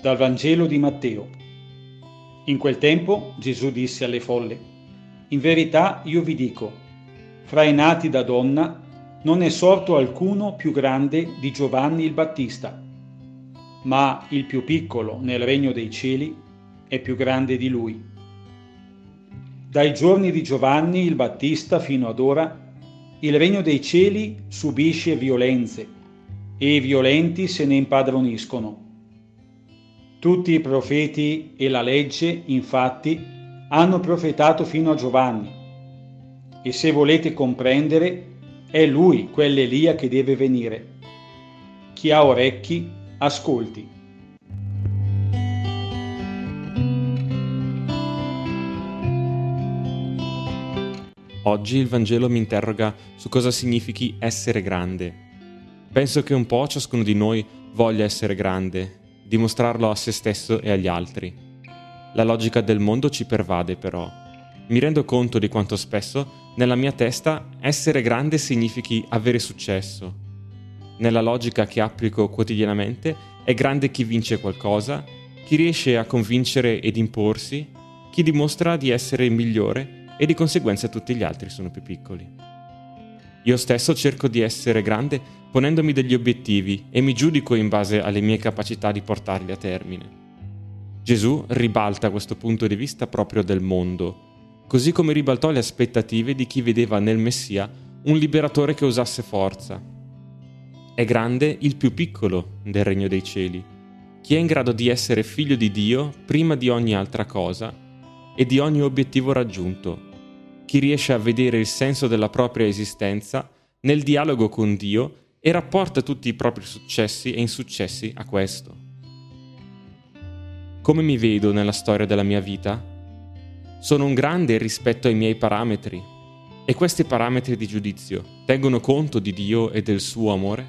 Dal Vangelo di Matteo. In quel tempo Gesù disse alle folle, In verità io vi dico, fra i nati da donna non è sorto alcuno più grande di Giovanni il Battista, ma il più piccolo nel regno dei cieli è più grande di lui. Dai giorni di Giovanni il Battista fino ad ora, il regno dei cieli subisce violenze e i violenti se ne impadroniscono. Tutti i profeti e la legge, infatti, hanno profetato fino a Giovanni. E se volete comprendere, è lui quell'Elia che deve venire. Chi ha orecchi, ascolti. Oggi il Vangelo mi interroga su cosa significhi essere grande Penso che un po' ciascuno di noi voglia essere grande, dimostrarlo a se stesso e agli altri. La logica del mondo ci pervade però. Mi rendo conto di quanto spesso nella mia testa essere grande significhi avere successo. Nella logica che applico quotidianamente è grande chi vince qualcosa, chi riesce a convincere ed imporsi, chi dimostra di essere il migliore e di conseguenza tutti gli altri sono più piccoli. Io stesso cerco di essere grande ponendomi degli obiettivi e mi giudico in base alle mie capacità di portarli a termine. Gesù ribalta questo punto di vista proprio del mondo, così come ribaltò le aspettative di chi vedeva nel Messia un liberatore che usasse forza. È grande il più piccolo del regno dei cieli, chi è in grado di essere figlio di Dio prima di ogni altra cosa e di ogni obiettivo raggiunto chi riesce a vedere il senso della propria esistenza nel dialogo con Dio e rapporta tutti i propri successi e insuccessi a questo. Come mi vedo nella storia della mia vita? Sono un grande rispetto ai miei parametri e questi parametri di giudizio tengono conto di Dio e del suo amore?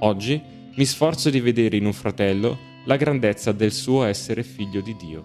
Oggi mi sforzo di vedere in un fratello la grandezza del suo essere figlio di Dio.